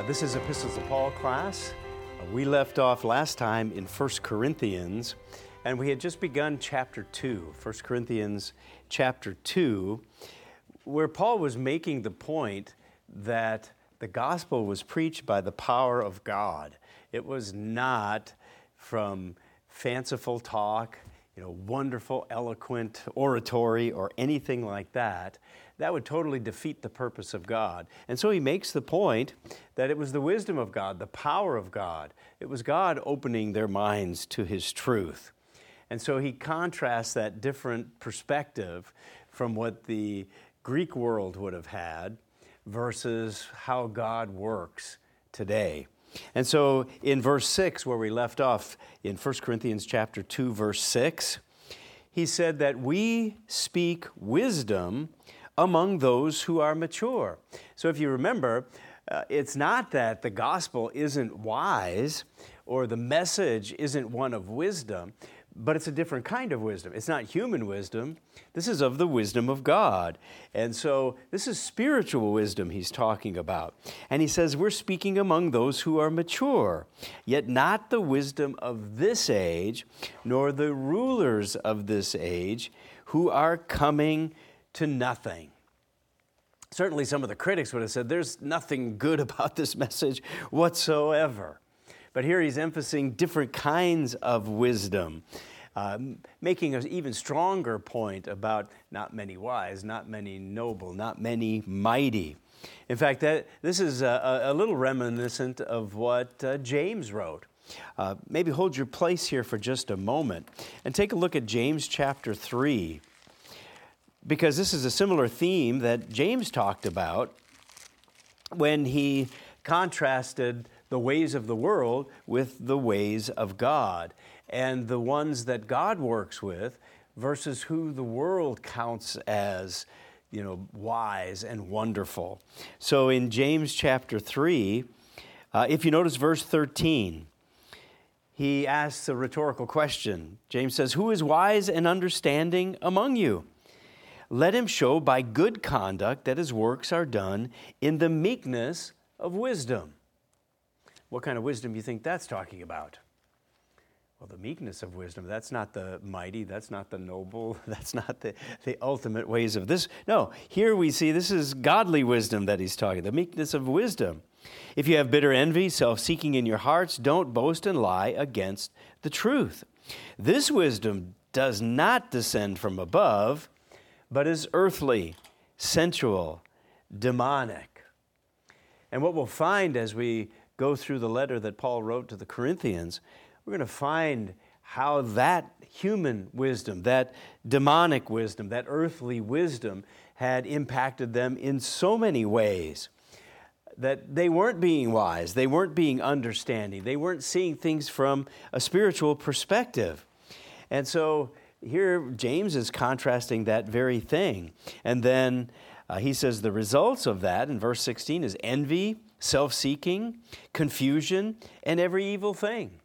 Uh, this is Epistles of Paul class. Uh, we left off last time in 1 Corinthians, and we had just begun chapter 2, 1 Corinthians chapter 2, where Paul was making the point that the gospel was preached by the power of God. It was not from fanciful talk, you know, wonderful, eloquent oratory or anything like that that would totally defeat the purpose of God. And so he makes the point that it was the wisdom of God, the power of God. It was God opening their minds to his truth. And so he contrasts that different perspective from what the Greek world would have had versus how God works today. And so in verse 6 where we left off in 1 Corinthians chapter 2 verse 6, he said that we speak wisdom among those who are mature. So if you remember, uh, it's not that the gospel isn't wise or the message isn't one of wisdom, but it's a different kind of wisdom. It's not human wisdom. This is of the wisdom of God. And so this is spiritual wisdom he's talking about. And he says, We're speaking among those who are mature, yet not the wisdom of this age, nor the rulers of this age, who are coming to nothing. Certainly, some of the critics would have said there's nothing good about this message whatsoever. But here he's emphasizing different kinds of wisdom, uh, making an even stronger point about not many wise, not many noble, not many mighty. In fact, that, this is a, a little reminiscent of what uh, James wrote. Uh, maybe hold your place here for just a moment and take a look at James chapter 3 because this is a similar theme that James talked about when he contrasted the ways of the world with the ways of God and the ones that God works with versus who the world counts as you know wise and wonderful. So in james chapter 3 uh, if you notice verse 13 he asks a rhetorical question. James says who is wise and understanding among you let him show by good conduct that his works are done in the meekness of wisdom. What kind of wisdom do you think that's talking about? Well, the meekness of wisdom, that's not the mighty, that's not the noble, that's not the, the ultimate ways of this. No, here we see this is godly wisdom that he's talking, the meekness of wisdom. If you have bitter envy, self seeking in your hearts, don't boast and lie against the truth. This wisdom does not descend from above, but is earthly, sensual, demonic. And what we'll find as we go through the letter that Paul wrote to the Corinthians, we're going to find how that human wisdom, that demonic wisdom, that earthly wisdom had impacted them in so many ways that they weren't being wise, they weren't being understanding, they weren't seeing things from a spiritual perspective. And so here James is contrasting that very thing. And then uh, he says the results of that in verse 16 is envy, self seeking, confusion, and every evil thing.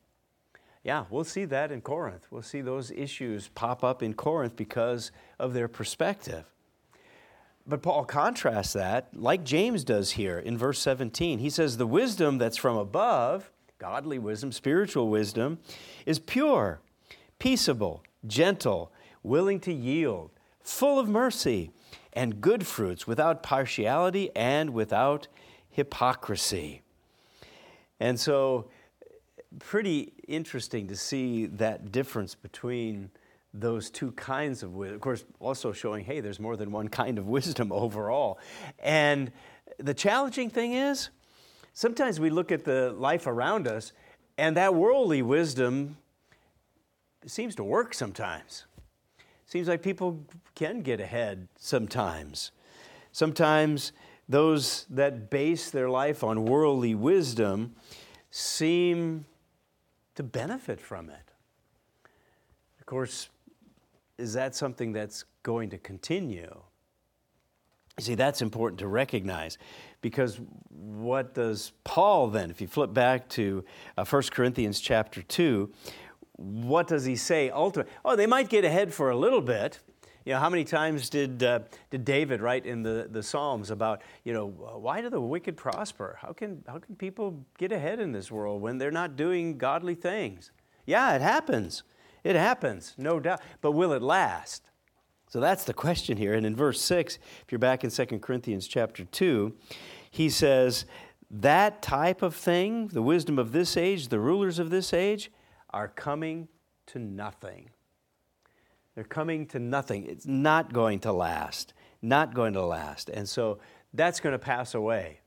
Yeah, we'll see that in Corinth. We'll see those issues pop up in Corinth because of their perspective. But Paul contrasts that, like James does here in verse 17. He says, The wisdom that's from above, godly wisdom, spiritual wisdom, is pure, peaceable gentle, willing to yield, full of mercy and good fruits, without partiality and without hypocrisy. And so, pretty interesting to see that difference between those two kinds of wisdom. Of course, also showing, hey, there's more than one kind of wisdom overall. And the challenging thing is, sometimes we look at the life around us, and that worldly wisdom it seems to work sometimes. Seems like people can get ahead sometimes. Sometimes those that base their life on worldly wisdom seem to benefit from it. Of course, is that something that's going to continue? You see, that's important to recognize because what does Paul then, if you flip back to uh, 1 Corinthians chapter 2, what does he say ultimately? Oh, they might get ahead for a little bit. You know, how many times did, uh, did David write in the, the Psalms about, you know, why do the wicked prosper? How can, how can people get ahead in this world when they're not doing godly things? Yeah, it happens. It happens, no doubt. But will it last? So that's the question here. And in verse 6, if you're back in 2 Corinthians chapter 2, he says, That type of thing, the wisdom of this age, the rulers of this age, are coming to nothing. They're coming to nothing. It's not going to last. Not going to last. And so that's going to pass away.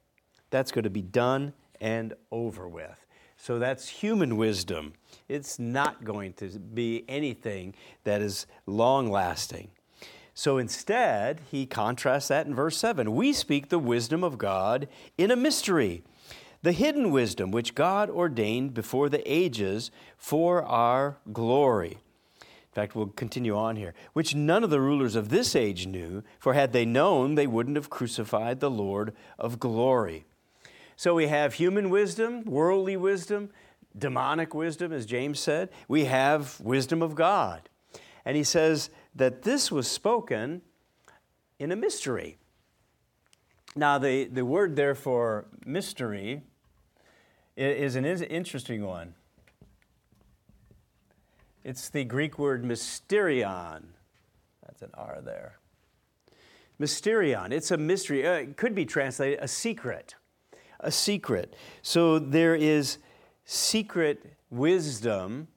That's going to be done and over with. So that's human wisdom. It's not going to be anything that is long lasting. So instead, he contrasts that in verse 7. We speak the wisdom of God in a mystery, the hidden wisdom which God ordained before the ages for our glory In fact, we'll continue on here, which none of the rulers of this age knew, for had they known, they wouldn't have crucified the Lord of glory. So we have human wisdom, worldly wisdom, demonic wisdom, as James said. We have wisdom of God. And he says that this was spoken in a mystery. Now, the, the word there for mystery is an interesting one. It's the Greek word mysterion. That's an R there. Mysterion. It's a mystery. Uh, it could be translated a secret. A secret. So there is secret wisdom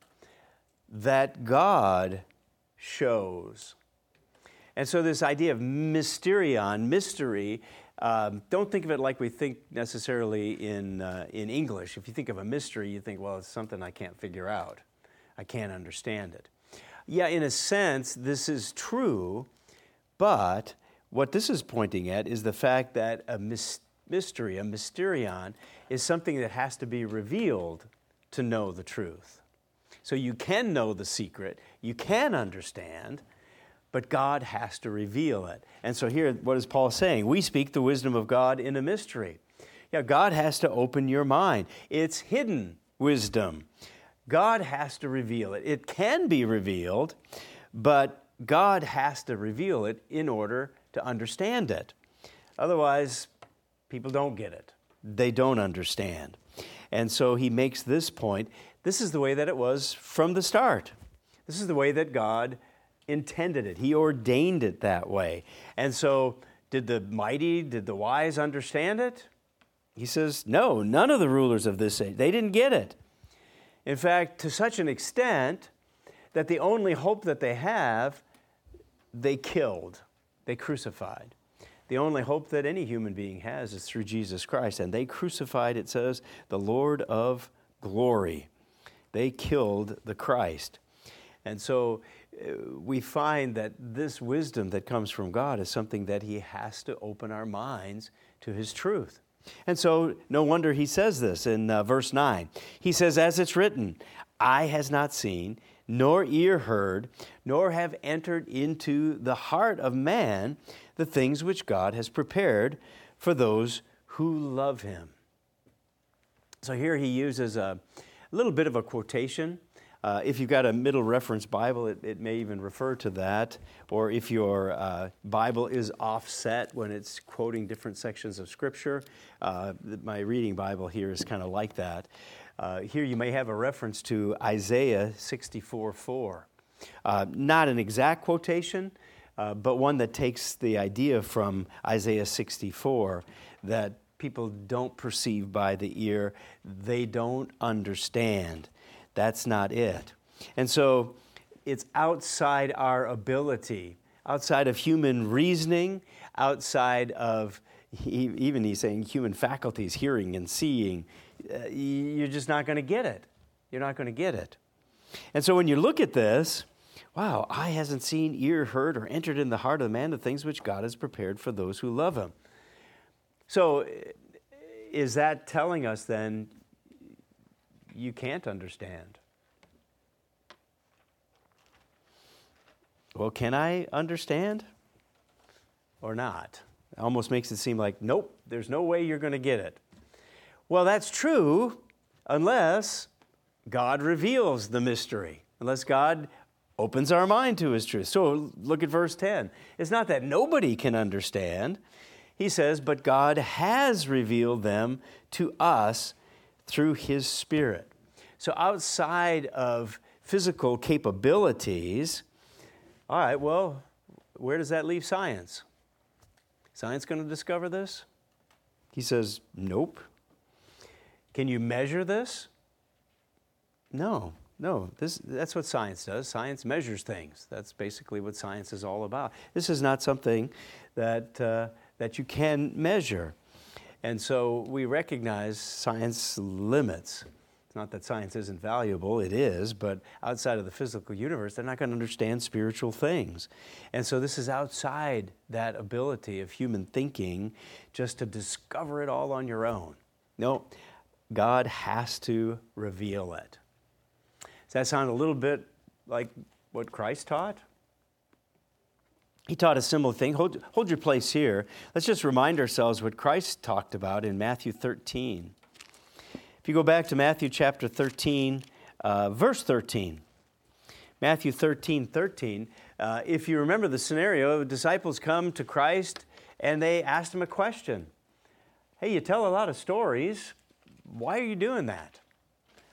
that God shows. And so, this idea of mysterion, mystery, um, don't think of it like we think necessarily in, uh, in English. If you think of a mystery, you think, well, it's something I can't figure out. I can't understand it. Yeah, in a sense, this is true, but what this is pointing at is the fact that a mystery, a mysterion, is something that has to be revealed to know the truth. So you can know the secret, you can understand, but God has to reveal it. And so here, what is Paul saying? We speak the wisdom of God in a mystery. Yeah, God has to open your mind. It's hidden wisdom. God has to reveal it. It can be revealed, but God has to reveal it in order to understand it. Otherwise, people don't get it. They don't understand. And so he makes this point this is the way that it was from the start. This is the way that God intended it. He ordained it that way. And so, did the mighty, did the wise understand it? He says, no, none of the rulers of this age, they didn't get it. In fact, to such an extent that the only hope that they have, they killed, they crucified. The only hope that any human being has is through Jesus Christ. And they crucified, it says, the Lord of glory. They killed the Christ. And so we find that this wisdom that comes from God is something that He has to open our minds to His truth. And so, no wonder he says this in uh, verse 9. He says, As it's written, eye has not seen, nor ear heard, nor have entered into the heart of man the things which God has prepared for those who love him. So here he uses a little bit of a quotation uh, if you've got a middle reference Bible, it, it, may even refer to that. Or if your uh, Bible is offset when it's quoting different sections of Scripture, uh, my reading Bible here is kind of like that. Uh, here you may have a reference to Isaiah 64 4. Uh, not an exact quotation, uh, but one that takes the idea from Isaiah 64 that people don't perceive by the ear, they don't understand. That's not it. And so it's outside our ability, outside of human reasoning, outside of even he's saying human faculties, hearing and seeing. Uh, you're just not going to get it. You're not going to get it. And so when you look at this, wow, eye hasn't seen, ear heard, or entered in the heart of the man the things which God has prepared for those who love him. So, is that telling us then you can't understand. Well, can I understand or not? It almost makes it seem like, nope, there's no way you're going to get it. Well, that's true unless God reveals the mystery, unless God opens our mind to his truth. So look at verse 10. It's not that nobody can understand. He says, but God has revealed them to us through his Spirit. So outside of physical capabilities, all right, well, where does that leave science? Science going to discover this? He says, nope. Can you measure this? No. No, this, that's what science does. Science measures things. That's basically what science is all about. This is not something that, uh, that you can measure. And so we recognize science limits. It's not that science isn't valuable, it is, but outside of the physical universe, they're not going to understand spiritual things. And so this is outside that ability of human thinking just to discover it all on your own. No, God has to reveal it. Does that sound a little bit like what Christ taught? He taught a similar thing. Hold, hold your place here. Let's just remind ourselves what Christ talked about in Matthew 13. If you go back to Matthew chapter 13, uh, verse 13. Matthew 13, 13. Uh, if you remember the scenario, disciples come to Christ and they asked him a question. Hey, you tell a lot of stories. Why are you doing that?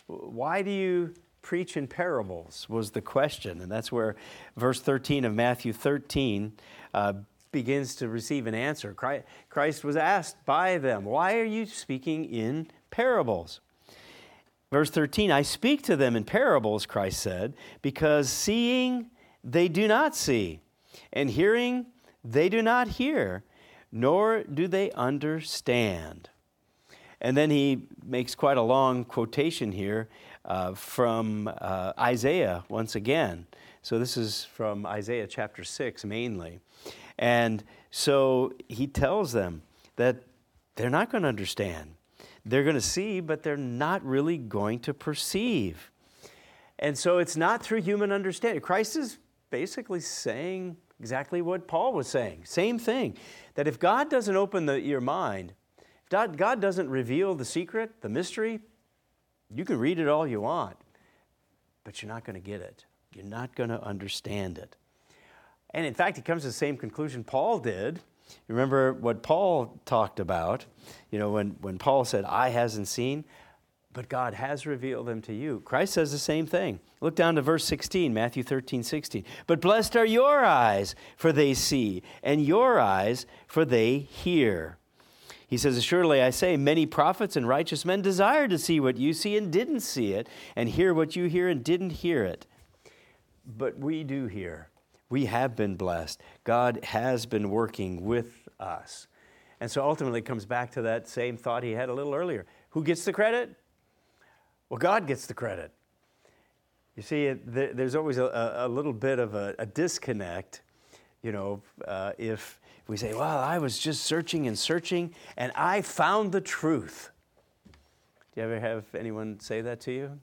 Why do you preach in parables? Was the question. And that's where verse 13 of Matthew 13 uh, begins to receive an answer. Christ was asked by them, Why are you speaking in parables? Verse 13, I speak to them in parables, Christ said, because seeing they do not see, and hearing they do not hear, nor do they understand. And then he makes quite a long quotation here uh, from uh, Isaiah once again. So this is from Isaiah chapter 6 mainly. And so he tells them that they're not going to understand. They're going to see, but they're not really going to perceive. And so it's not through human understanding. Christ is basically saying exactly what Paul was saying. Same thing. That if God doesn't open the, your mind, if God doesn't reveal the secret, the mystery, you can read it all you want, but you're not going to get it. You're not going to understand it. And in fact, he comes to the same conclusion Paul did. Remember what Paul talked about, you know, when, when Paul said, I hasn't seen, but God has revealed them to you. Christ says the same thing. Look down to verse 16, Matthew 13, 16. But blessed are your eyes, for they see, and your eyes, for they hear. He says, Assuredly I say, many prophets and righteous men desired to see what you see and didn't see it, and hear what you hear and didn't hear it. But we do hear. We have been blessed. God has been working with us. And so ultimately comes back to that same thought he had a little earlier. Who gets the credit? Well, God gets the credit. You see, there's always a, a little bit of a, a disconnect, you know, uh, if we say, Well, I was just searching and searching and I found the truth. Do you ever have anyone say that to you?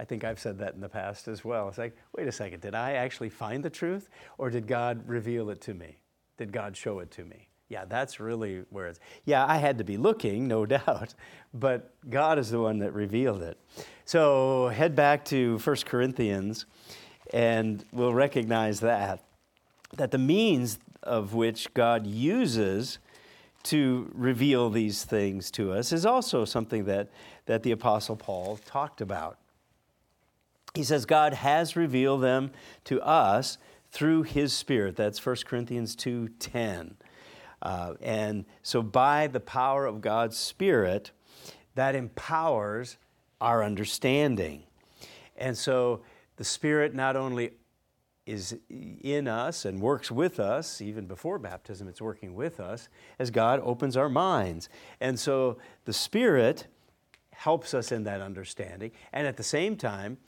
I think I've said that in the past as well. It's like, wait a second, did I actually find the truth or did God reveal it to me? Did God show it to me? Yeah, that's really where it's. Yeah, I had to be looking, no doubt, but God is the one that revealed it. So head back to 1 Corinthians and we'll recognize that. That the means of which God uses to reveal these things to us is also something that, that the Apostle Paul talked about. He says, God has revealed them to us through his Spirit. That's 1 Corinthians 2.10. Uh, and so by the power of God's Spirit, that empowers our understanding. And so the Spirit not only is in us and works with us, even before baptism, it's working with us as God opens our minds. And so the Spirit helps us in that understanding. And at the same time,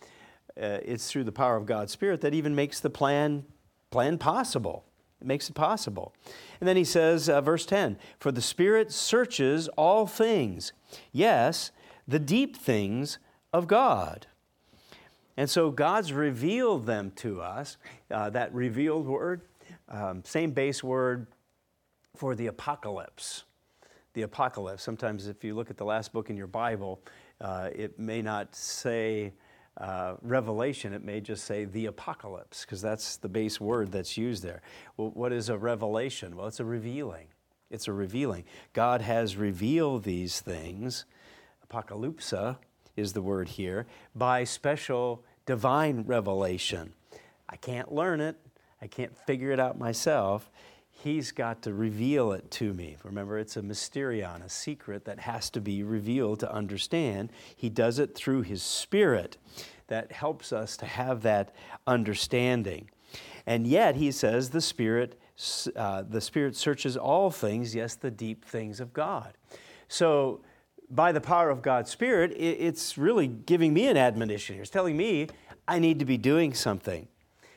uh, it's through the power of God's Spirit that even makes the plan, plan possible. It makes it possible. And then he says, uh, verse 10 For the Spirit searches all things, yes, the deep things of God. And so God's revealed them to us. Uh, that revealed word, um, same base word for the apocalypse. The apocalypse. Sometimes, if you look at the last book in your Bible, uh, it may not say uh, revelation, it may just say the apocalypse, because that's the base word that's used there. Well, what is a revelation? Well, it's a revealing. It's a revealing. God has revealed these things. Apocalypsa is the word here, by special divine revelation. I can't learn it, I can't figure it out myself. He's got to reveal it to me. Remember, it's a mysterion, a secret that has to be revealed to understand. He does it through His Spirit that helps us to have that understanding. And yet, he says, the Spirit, uh, the Spirit searches all things, yes, the deep things of God. So, by the power of God's Spirit, it's really giving me an admonition here. It's telling me I need to be doing something.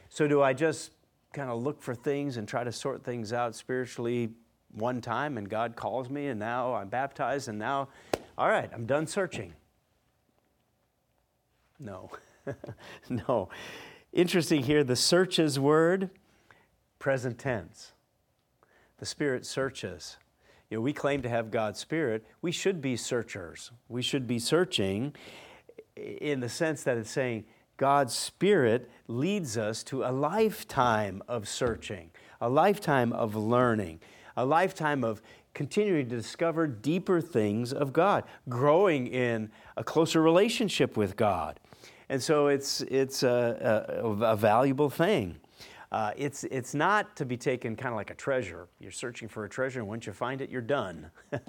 So, do I just kind of look for things and try to sort things out spiritually one time and God calls me and now I'm baptized and now, all right, I'm done searching. No, no. Interesting here, the searches word, present tense. The Spirit searches. You know, we claim to have God's Spirit. We should be searchers. We should be searching in the sense that it's saying, God's Spirit leads us to a lifetime of searching, a lifetime of learning, a lifetime of continuing to discover deeper things of God, growing in a closer relationship with God. And so it's, it's a, a, a valuable thing. Uh, it's, it's not to be taken kind of like a treasure. You're searching for a treasure, and once you find it, you're done.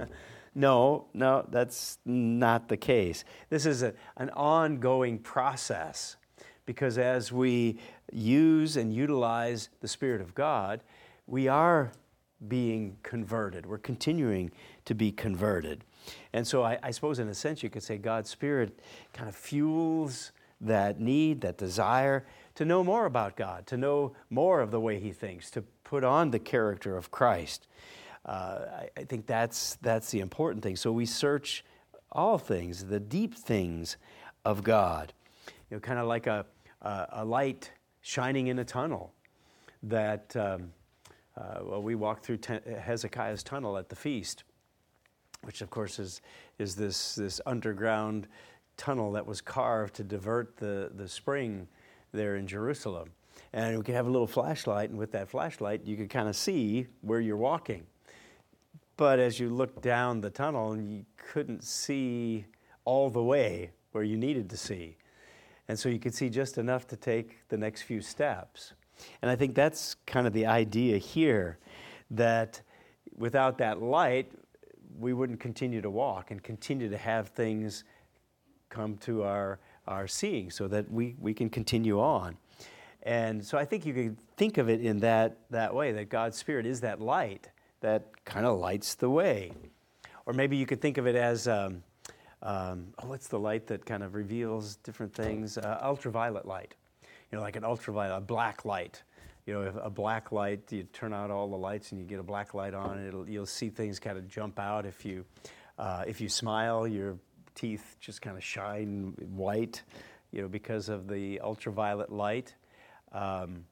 No, no, that's not the case. This is a, an ongoing process because as we use and utilize the Spirit of God, we are being converted. We're continuing to be converted. And so I, I, suppose, in a sense, you could say God's Spirit kind of fuels that need, that desire to know more about God, to know more of the way He thinks, to put on the character of Christ. Uh, I, I, think that's, that's the important thing. So we search all things, the deep things of God. You know, kind of like a, a, a, light shining in a tunnel that, um, uh, well, we walked through Hezekiah's tunnel at the feast, which of course is, is this, this underground tunnel that was carved to divert the, the spring there in Jerusalem. And we could have a little flashlight, and with that flashlight, you could kind of see where you're walking. But as you looked down the tunnel, you couldn't see all the way where you needed to see. And so you could see just enough to take the next few steps. And I think that's kind of the idea here that without that light, we wouldn't continue to walk and continue to have things come to our, our seeing so that we, we can continue on. And so I think you can think of it in that, that way that God's Spirit is that light that kind of lights the way. Or maybe you could think of it as um, um, oh, what's the light that kind of reveals different things? Uh, ultraviolet light. You know, like an ultraviolet, a black light. You know, a black light, you turn out all the lights and you get a black light on, it'll, you'll see things kind of jump out. If you, uh, if you smile, your teeth just kind of shine white, you know, because of the ultraviolet light. Um,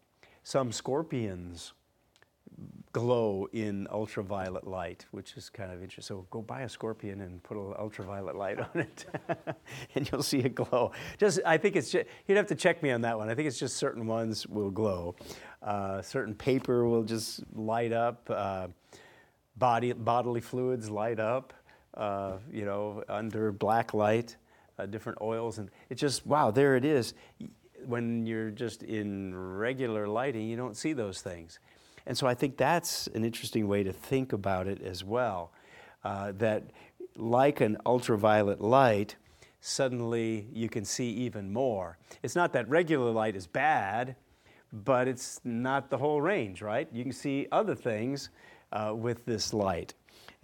some scorpions glow in ultraviolet light, which is kind of interesting. So go buy a scorpion and put an ultraviolet light on it, and you'll see it glow. Just, I think it's just, you'd have to check me on that one. I think it's just certain ones will glow. Uh, certain paper will just light up. Uh, body, bodily fluids light up, uh, you know, under black light. Uh, different oils, and it's just wow. There it is. When you're just in regular lighting, you don't see those things. And so I think that's an interesting way to think about it as well. Uh, that, like an ultraviolet light, suddenly you can see even more. It's not that regular light is bad, but it's not the whole range, right? You can see other things uh, with this light.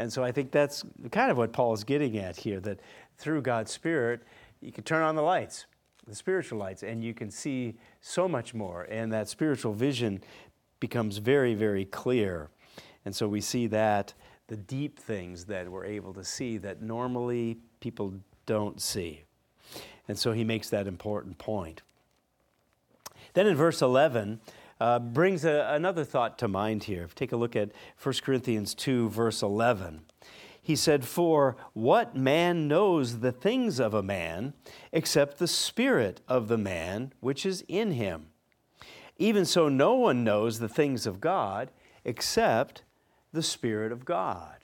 And so I think that's kind of what Paul is getting at here that through God's Spirit, you can turn on the lights, the spiritual lights, and you can see so much more. And that spiritual vision becomes very, very clear. And so we see that the deep things that we're able to see that normally people don't see. And so he makes that important point. Then in verse 11, uh, brings a, another thought to mind here. Take a look at 1 Corinthians 2, verse 11. he said, For what man knows the things of a man except the spirit of the man which is in him? Even so, no one knows the things of God except the Spirit of God.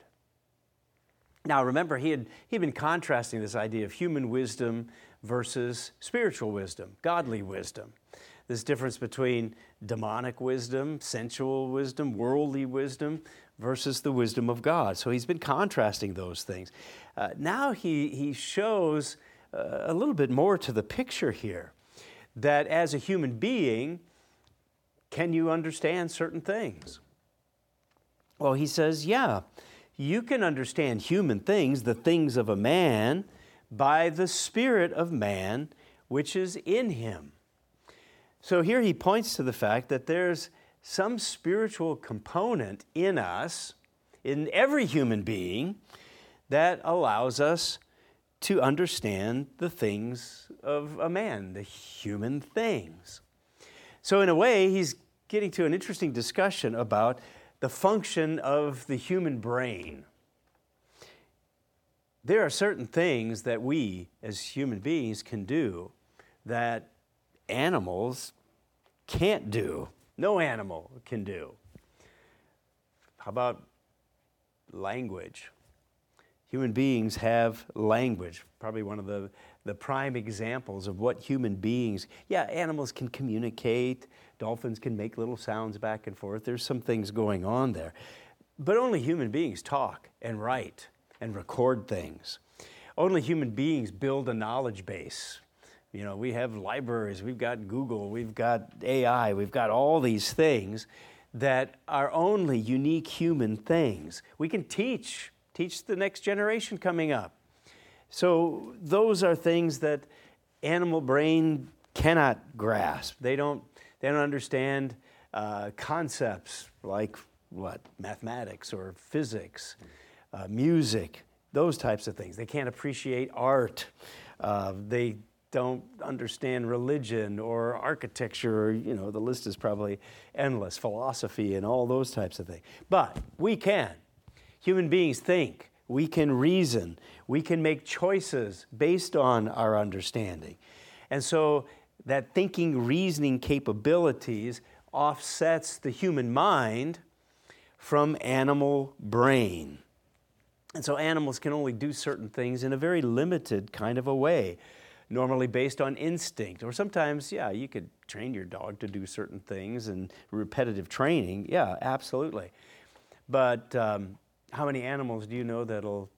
Now, remember, he had, he had been contrasting this idea of human wisdom versus spiritual wisdom, godly wisdom. This difference between demonic wisdom, sensual wisdom, worldly wisdom versus the wisdom of God. So he's been contrasting those things. Uh, now he, he shows uh, a little bit more to the picture here that as a human being, can you understand certain things? Well, he says, yeah, you can understand human things, the things of a man, by the Spirit of man which is in him. So here he points to the fact that there's some spiritual component in us, in every human being, that allows us to understand the things of a man, the human things. So, in a way, he's getting to an interesting discussion about the function of the human brain. There are certain things that we as human beings can do that animals can't do. No animal can do. How about language? Human beings have language, probably one of the, the prime examples of what human beings, yeah, animals can communicate, dolphins can make little sounds back and forth. There's some things going on there. But only human beings talk and write and record things. Only human beings build a knowledge base. You know, we have libraries, we've got Google, we've got AI, we've got all these things that are only unique human things. We can teach, teach the next generation coming up. So those are things that animal brain cannot grasp. They don't, they don't understand uh, concepts like what mathematics or physics, uh, music, those types of things. They can't appreciate art. Uh, they don't understand religion or architecture, or, you know, the list is probably endless, philosophy and all those types of things. But we can. Human beings think, we can reason, we can make choices based on our understanding. And so that thinking, reasoning capabilities offsets the human mind from animal brain. And so animals can only do certain things in a very limited kind of a way normally based on instinct. Or sometimes, yeah, you could train your dog to do certain things and repetitive training. Yeah, absolutely. But um, how many animals do you know that'll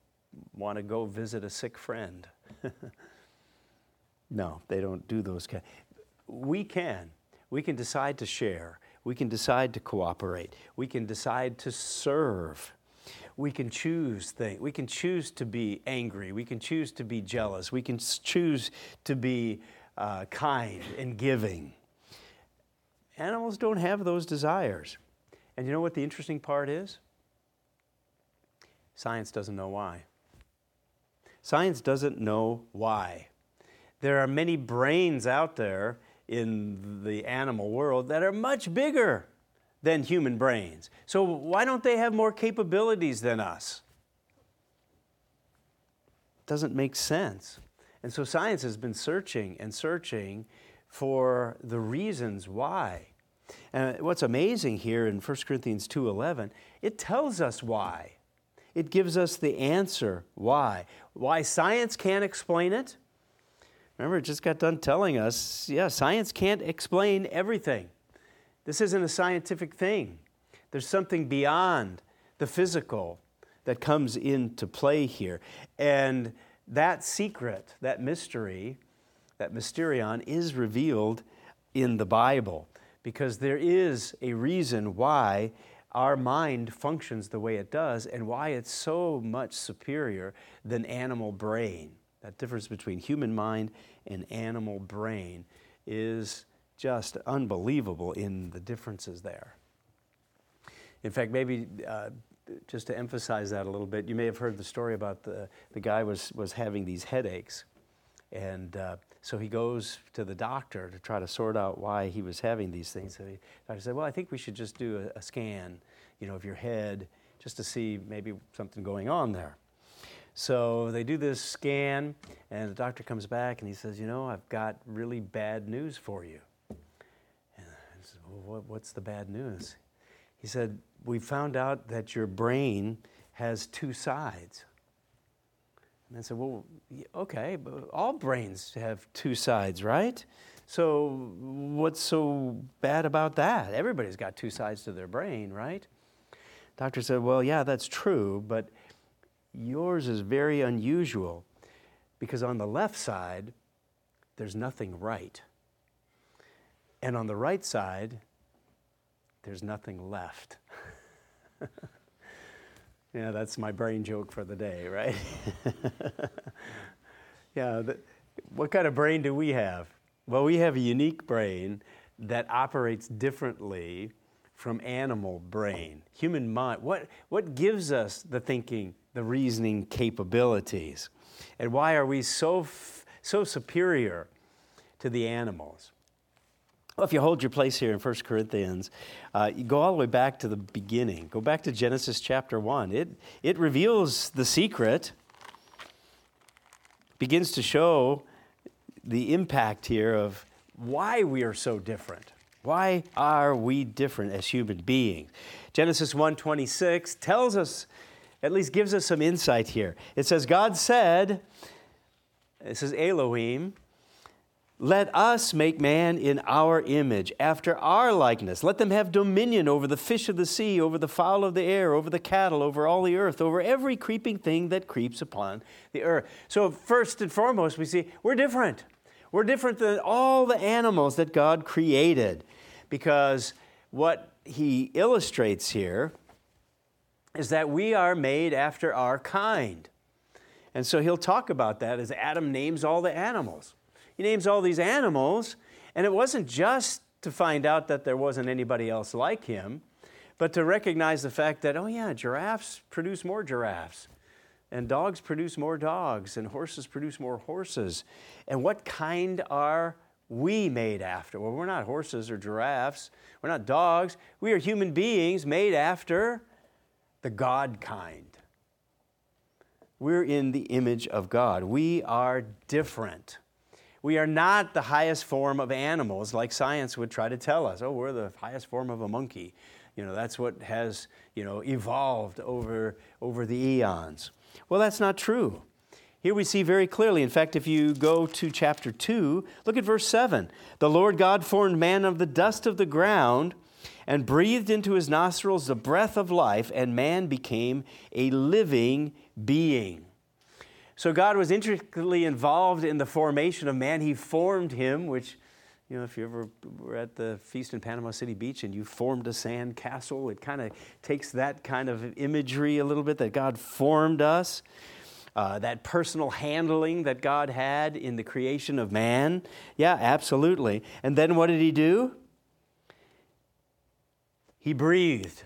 want to go visit a sick friend? no, they don't do those kind. We can. We can decide to share. We can decide to cooperate. We can decide to serve we can choose things. We can choose to be angry. We can choose to be jealous. We can choose to be uh, kind and giving. Animals don't have those desires. And you know what the interesting part is? Science doesn't know why. Science doesn't know why. There are many brains out there in the animal world that are much bigger than human brains. So why don't they have more capabilities than us? Doesn't make sense. And so science has been searching and searching for the reasons why. And what's amazing here in 1 Corinthians 2:11, it tells us why. It gives us the answer why. Why science can't explain it? Remember, it just got done telling us, yeah, science can't explain everything. This isn't a scientific thing. There's something beyond the physical that comes into play here. And that secret, that mystery, that mysterion is revealed in the Bible because there is a reason why our mind functions the way it does and why it's so much superior than animal brain. That difference between human mind and animal brain is just unbelievable in the differences there. In fact, maybe uh, just to emphasize that a little bit, you may have heard the story about the, the guy was, was having these headaches. And uh, so he goes to the doctor to try to sort out why he was having these things. So the doctor said, well, I think we should just do a, a scan, you know, of your head just to see maybe something going on there. So they do this scan, and the doctor comes back and he says, You know, I've got really bad news for you. Well, What's the bad news? He said, We found out that your brain has two sides. And I said, Well, okay, but all brains have two sides, right? So what's so bad about that? Everybody's got two sides to their brain, right? Doctor said, Well, yeah, that's true, but yours is very unusual because on the left side, there's nothing right. And on the right side, there's nothing left. yeah, that's my brain joke for the day, right? yeah, the, what kind of brain do we have? Well, we have a unique brain that operates differently from animal brain. Human mind, what, what gives us the thinking, the reasoning capabilities? And why are we so, so superior to the animals? Well, if you hold your place here in 1 Corinthians, uh, you go all the way back to the beginning. Go back to Genesis chapter 1. It, it reveals the secret, begins to show the impact here of why we are so different. Why are we different as human beings? Genesis 1:26 tells us at least gives us some insight here. It says God said, it says Elohim, let us make man in our image, after our likeness. Let them have dominion over the fish of the sea, over the fowl of the air, over the cattle, over all the earth, over every creeping thing that creeps upon the earth. So, first and foremost, we see we're different. We're different than all the animals that God created because what he illustrates here is that we are made after our kind. And so he'll talk about that as Adam names all the animals. He names all these animals, and it wasn't just to find out that there wasn't anybody else like him, but to recognize the fact that, oh, yeah, giraffes produce more giraffes, and dogs produce more dogs, and horses produce more horses. And what kind are we made after? Well, we're not horses or giraffes, we're not dogs. We are human beings made after the God kind. We're in the image of God. We are different. We are not the highest form of animals like science would try to tell us. Oh, we're the highest form of a monkey. You know, that's what has, you know, evolved over, over the eons. Well, that's not true. Here we see very clearly, in fact, if you go to chapter 2, look at verse 7. The Lord God formed man of the dust of the ground and breathed into his nostrils the breath of life, and man became a living being. So God was intricately involved in the formation of man. He formed him, which, you know, if you ever were at the feast in Panama City Beach and you formed a sand castle, it kind of takes that kind of imagery a little bit that God formed us. Uh, that personal handling that God had in the creation of man. Yeah, absolutely. And then what did he do? He breathed.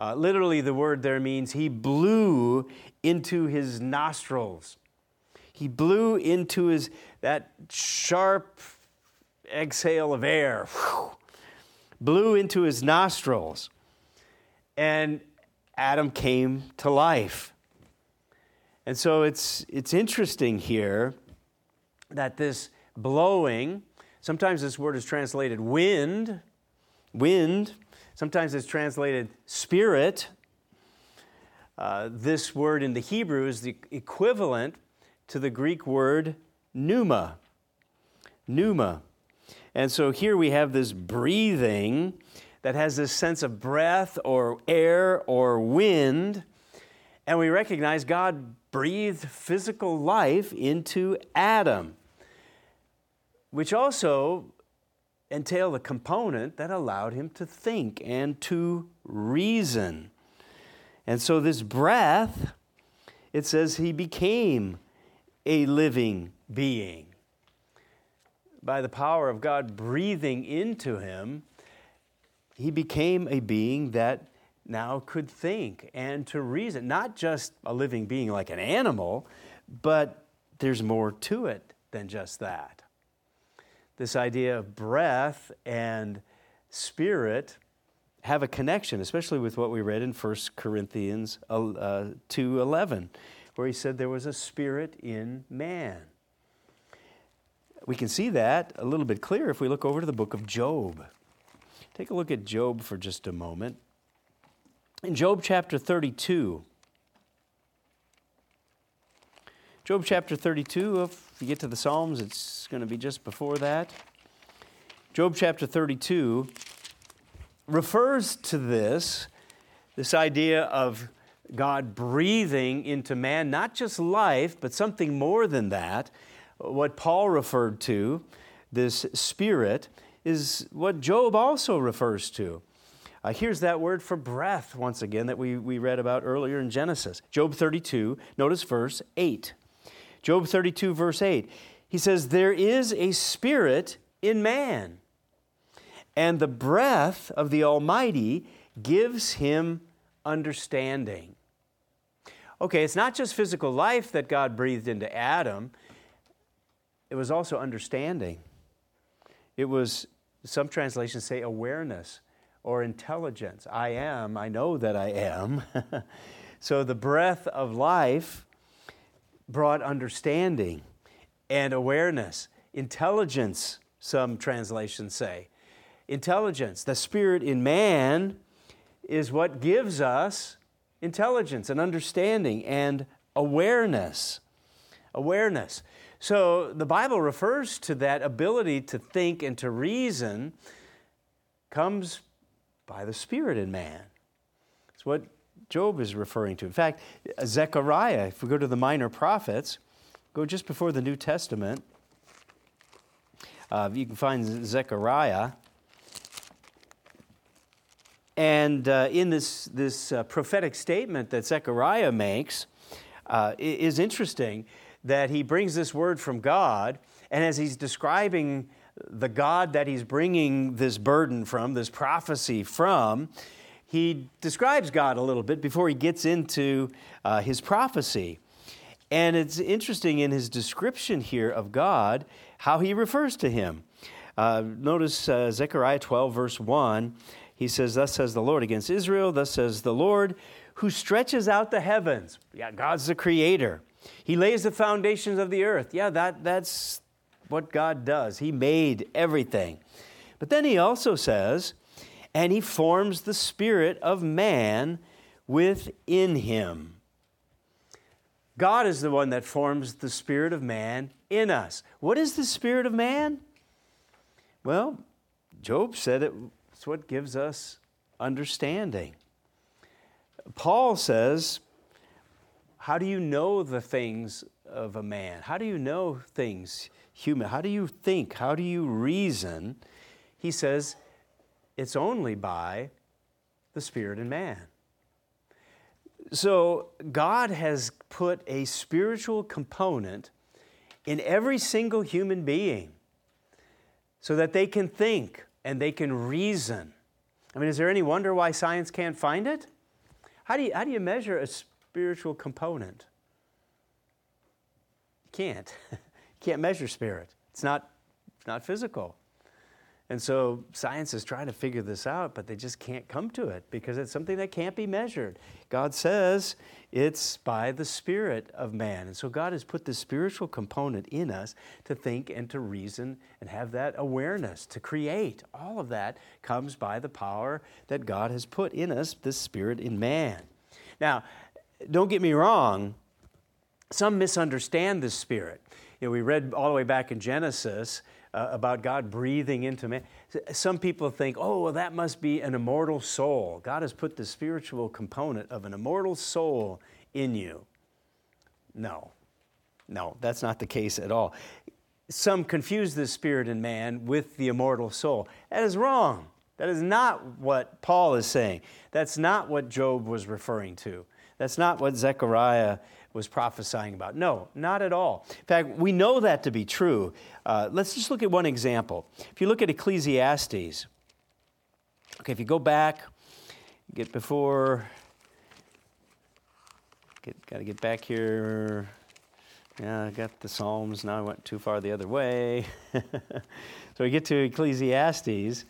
Uh, literally, the word there means he blew into his nostrils. He blew into his that sharp exhale of air, whew, blew into his nostrils, and Adam came to life. And so it's it's interesting here that this blowing, sometimes this word is translated wind, wind, Sometimes it's translated spirit. Uh, this word in the Hebrew is the equivalent to the Greek word pneuma. Pneuma. And so here we have this breathing that has this sense of breath or air or wind. And we recognize God breathed physical life into Adam, which also entailed the component that allowed him to think and to reason. And so, this breath, it says he became a living being. By the power of God breathing into him, he became a being that now could think and to reason. Not just a living being like an animal, but there's more to it than just that this idea of breath and spirit have a connection, especially with what we read in 1 Corinthians uh, 2.11, where he said there was a spirit in man. We can see that a little bit clearer if we look over to the book of Job. Take a look at Job for just a moment. In Job chapter 32, Job chapter 32, if you get to the Psalms, it's going to be just before that. Job chapter 32 refers to this, this idea of God breathing into man, not just life, but something more than that. What Paul referred to, this spirit, is what Job also refers to. Uh, here's that word for breath once again that we, we read about earlier in Genesis. Job 32, notice verse 8. Job 32, verse 8. He says, There is a spirit in man, and the breath of the Almighty gives him understanding. Okay, it's not just physical life that God breathed into Adam, it was also understanding. It was, some translations say, awareness or intelligence. I am, I know that I am. so the breath of life brought understanding and awareness. Intelligence, some translations say. Intelligence, the spirit in man, is what gives us intelligence and understanding and awareness. Awareness. So the Bible refers to that ability to think and to reason comes by the Spirit in man. It's what Job is referring to. In fact, Zechariah, if we go to the minor prophets, go just before the New Testament, uh, you can find Zechariah. And uh, in this, this uh, prophetic statement that Zechariah makes, uh, is interesting that he brings this word from God, and as he's describing the God that he's bringing this burden from, this prophecy from, he describes God a little bit before he gets into uh, his prophecy. And it's interesting in his description here of God how he refers to him. Uh, notice uh, Zechariah 12, verse 1. He says, Thus says the Lord against Israel, thus says the Lord, who stretches out the heavens. Yeah, God's the creator. He lays the foundations of the earth. Yeah, that, that's what God does. He made everything. But then he also says, and he forms the spirit of man within him. God is the one that forms the spirit of man in us. What is the spirit of man? Well, Job said it's what gives us understanding. Paul says, How do you know the things of a man? How do you know things human? How do you think? How do you reason? He says, it's only by the Spirit in man. So, God has put a spiritual component in every single human being so that they can think and they can reason. I mean, is there any wonder why science can't find it? How do you, how do you measure a spiritual component? You can't. you can't measure spirit, it's not, it's not physical. And so science is trying to figure this out, but they just can't come to it because it's something that can't be measured. God says it's by the spirit of man. And so God has put this spiritual component in us to think and to reason and have that awareness, to create. All of that comes by the power that God has put in us, this spirit in man. Now, don't get me wrong, some misunderstand the spirit. You know, we read all the way back in Genesis uh, about God breathing into man. Some people think, oh, well, that must be an immortal soul. God has put the spiritual component of an immortal soul in you. No, no, that's not the case at all. Some confuse the spirit in man with the immortal soul. That is wrong. That is not what Paul is saying. That's not what Job was referring to. That's not what Zechariah was prophesying about. No, not at all. In fact, we know that to be true. Uh, let's just look at one example. If you look at Ecclesiastes, okay, if you go back, get before, get, got to get back here. Yeah, I got the Psalms. Now I went too far the other way. so we get to Ecclesiastes,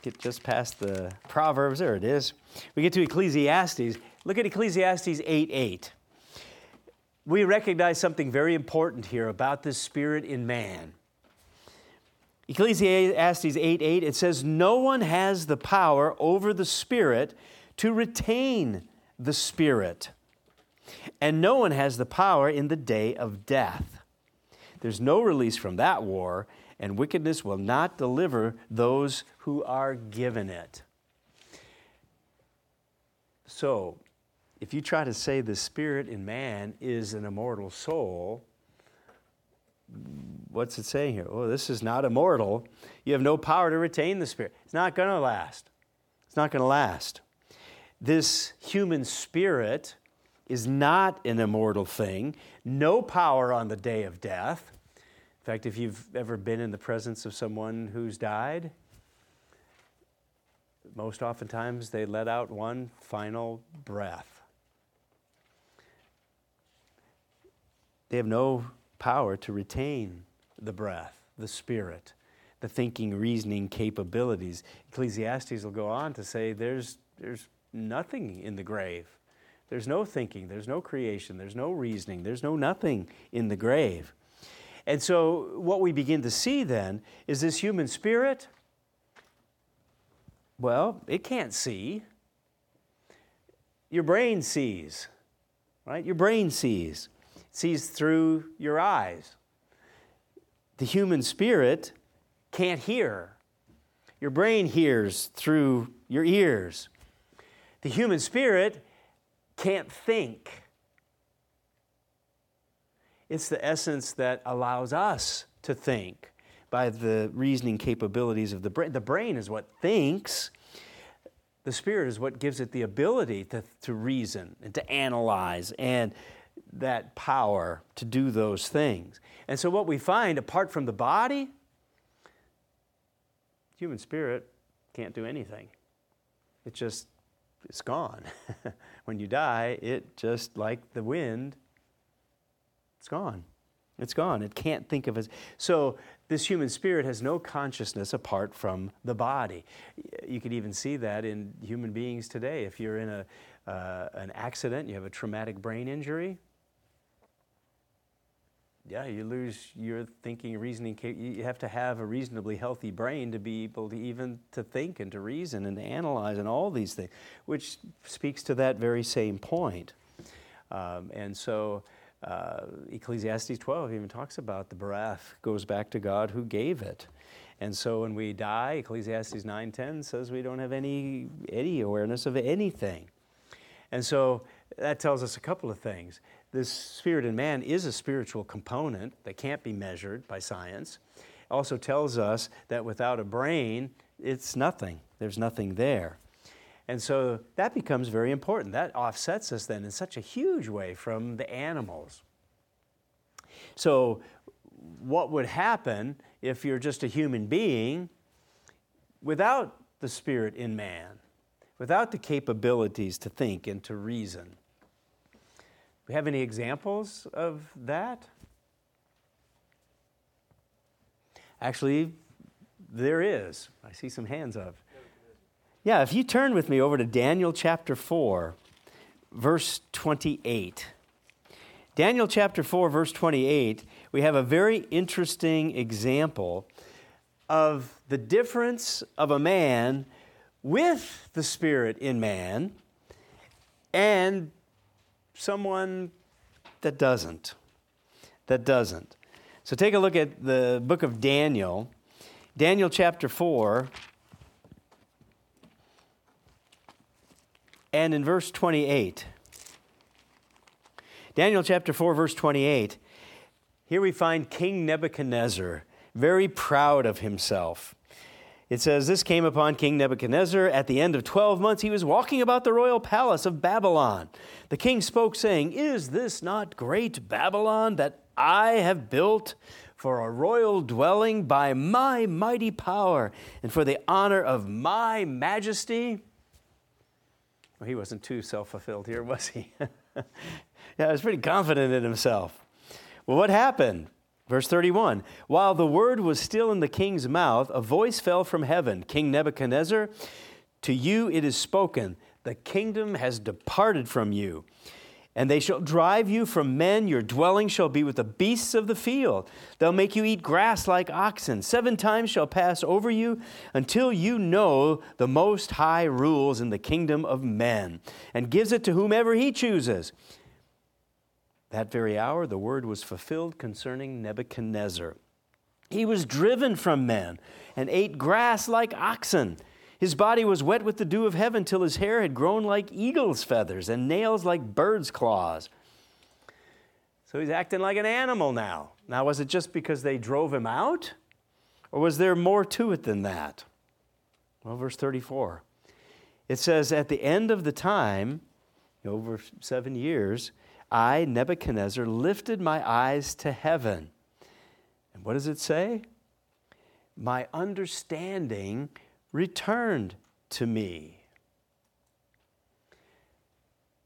get just past the Proverbs. There it is. We get to Ecclesiastes. Look at Ecclesiastes 8 8 we recognize something very important here about this spirit in man. Ecclesiastes 8 8, it says, No one has the power over the spirit to retain the spirit, and no one has the power in the day of death. There's no release from that war, and wickedness will not deliver those who are given it. So, if you try to say the spirit in man is an immortal soul, what's it saying here? Oh, this is not immortal. You have no power to retain the spirit. It's not going to last. It's not going to last. This human spirit is not an immortal thing, no power on the day of death. In fact, if you've ever been in the presence of someone who's died, most oftentimes they let out one final breath. They have no power to retain the breath, the spirit, the thinking, reasoning capabilities. Ecclesiastes will go on to say there's, there's nothing in the grave. There's no thinking, there's no creation, there's no reasoning, there's no nothing in the grave. And so, what we begin to see then is this human spirit well, it can't see. Your brain sees, right? Your brain sees. Sees through your eyes. The human spirit can't hear. Your brain hears through your ears. The human spirit can't think. It's the essence that allows us to think by the reasoning capabilities of the brain. The brain is what thinks. The spirit is what gives it the ability to, to reason and to analyze and that power to do those things. And so, what we find apart from the body, human spirit can't do anything. It just, it's gone. when you die, it just like the wind, it's gone. It's gone. It can't think of it. So this human spirit has no consciousness apart from the body. You could even see that in human beings today. If you're in a, uh, an accident, you have a traumatic brain injury, yeah, you lose your thinking, reasoning. You have to have a reasonably healthy brain to be able to even to think and to reason and to analyze and all these things, which speaks to that very same point. Um, and so, uh, Ecclesiastes 12 even talks about the breath goes back to God who gave it. And so when we die, Ecclesiastes 9:10 says we don't have any any awareness of anything. And so that tells us a couple of things. This spirit in man is a spiritual component that can't be measured by science. It also tells us that without a brain, it's nothing. There's nothing there. And so that becomes very important. That offsets us then in such a huge way from the animals. So, what would happen if you're just a human being without the spirit in man, without the capabilities to think and to reason? We have any examples of that? Actually, there is. I see some hands up. Yeah, if you turn with me over to Daniel chapter 4, verse 28. Daniel chapter 4, verse 28, we have a very interesting example of the difference of a man with the Spirit in man and someone that doesn't. That doesn't. So take a look at the book of Daniel, Daniel chapter 4, and in verse 28. Daniel chapter 4, verse 28. Here we find King Nebuchadnezzar, very proud of himself. It says, This came upon King Nebuchadnezzar at the end of 12 months. He was walking about the royal palace of Babylon. The king spoke, saying, Is this not great Babylon that I have built for a royal dwelling by my mighty power and for the honor of my majesty? Well, he wasn't too self fulfilled here, was he? yeah, he was pretty confident in himself. Well, what happened? Verse 31 While the word was still in the king's mouth, a voice fell from heaven King Nebuchadnezzar, to you it is spoken, the kingdom has departed from you, And they shall drive you from men, your dwelling shall be with the beasts of the field. They'll make you eat grass like oxen. Seven times shall pass over you until you know the Most High rules in the kingdom of men and gives it to whomever he chooses. That very hour, the word was fulfilled concerning Nebuchadnezzar. He was driven from men and ate grass like oxen. His body was wet with the dew of heaven till his hair had grown like eagle's feathers and nails like bird's claws. So he's acting like an animal now. Now, was it just because they drove him out? Or was there more to it than that? Well, verse 34. It says, At the end of the time, over seven years, I, Nebuchadnezzar, lifted my eyes to heaven. And what does it say? My understanding returned to me.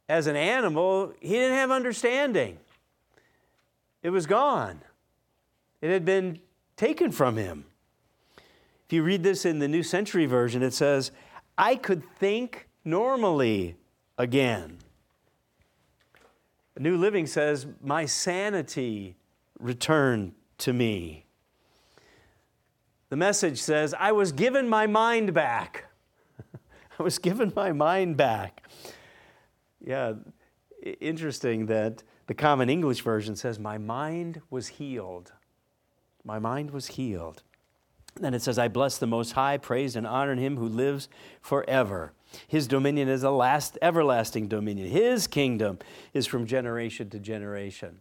As an animal, he didn't have understanding. It was gone. It had been taken from him. If you read this in the New Century Version, it says, I could think normally again. New Living says, My sanity returned to me. The message says, I was given my mind back. I was given my mind back. Yeah, interesting that the Common English Version says, My mind was healed. My mind was healed. Then it says, I bless the Most High, praise and honor him who lives forever. His dominion is a last, everlasting dominion. His kingdom is from generation to generation.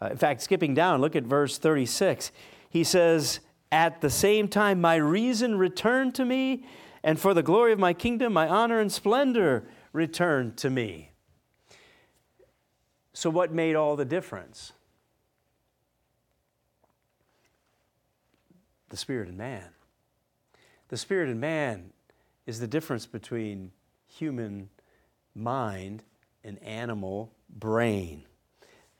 Uh, in fact, skipping down, look at verse 36. He says, at the same time, my reason returned to me, and for the glory of my kingdom, my honor and splendor returned to me. So, what made all the difference? The Spirit in man. The Spirit in man is the difference between human mind and animal brain.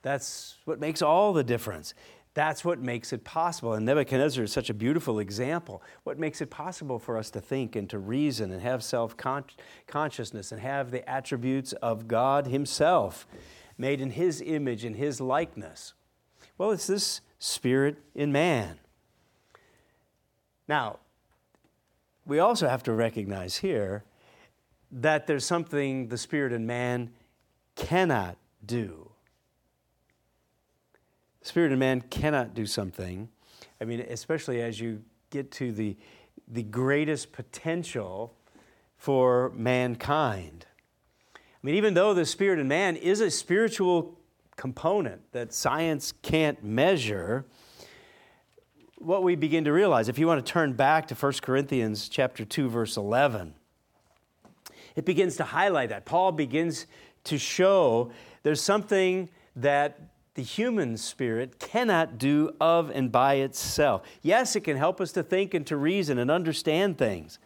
That's what makes all the difference. That's what makes it possible. And Nebuchadnezzar is such a beautiful example. What makes it possible for us to think and to reason and have self consciousness and have the attributes of God Himself made in His image and His likeness? Well, it's this spirit in man. Now, we also have to recognize here that there's something the spirit in man cannot do. The spirit in man cannot do something. I mean, especially as you get to the, the greatest potential for mankind. I mean, even though the spirit in man is a spiritual component that science can't measure, what we begin to realize, if you want to turn back to 1 Corinthians chapter 2, verse 11, it begins to highlight that. Paul begins to show there's something that the human spirit cannot do of and by itself. Yes, it can help us to think and to reason and understand things.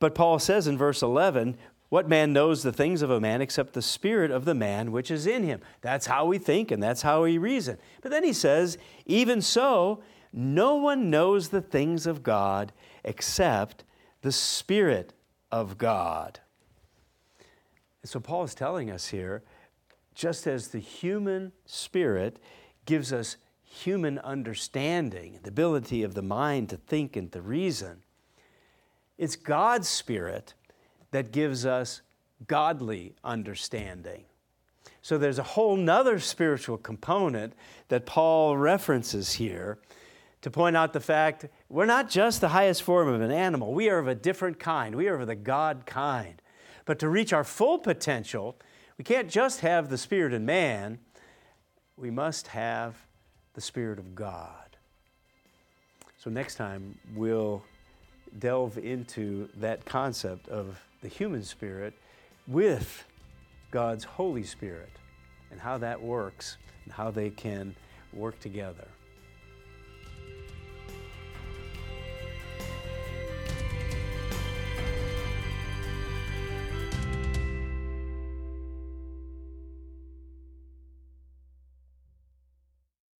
But Paul says in verse 11, What man knows the things of a man except the spirit of the man which is in him? That's how we think and that's how we reason. But then he says, Even so, no one knows the things of God except the Spirit of God. And so Paul is telling us here just as the human spirit gives us human understanding, the ability of the mind to think and to reason, it's God's spirit that gives us godly understanding. So there's a whole nother spiritual component that Paul references here to point out the fact we're not just the highest form of an animal, we are of a different kind. We are of the God kind. But to reach our full potential, we can't just have the Spirit in man, we must have the Spirit of God. So, next time we'll delve into that concept of the human spirit with God's Holy Spirit and how that works and how they can work together.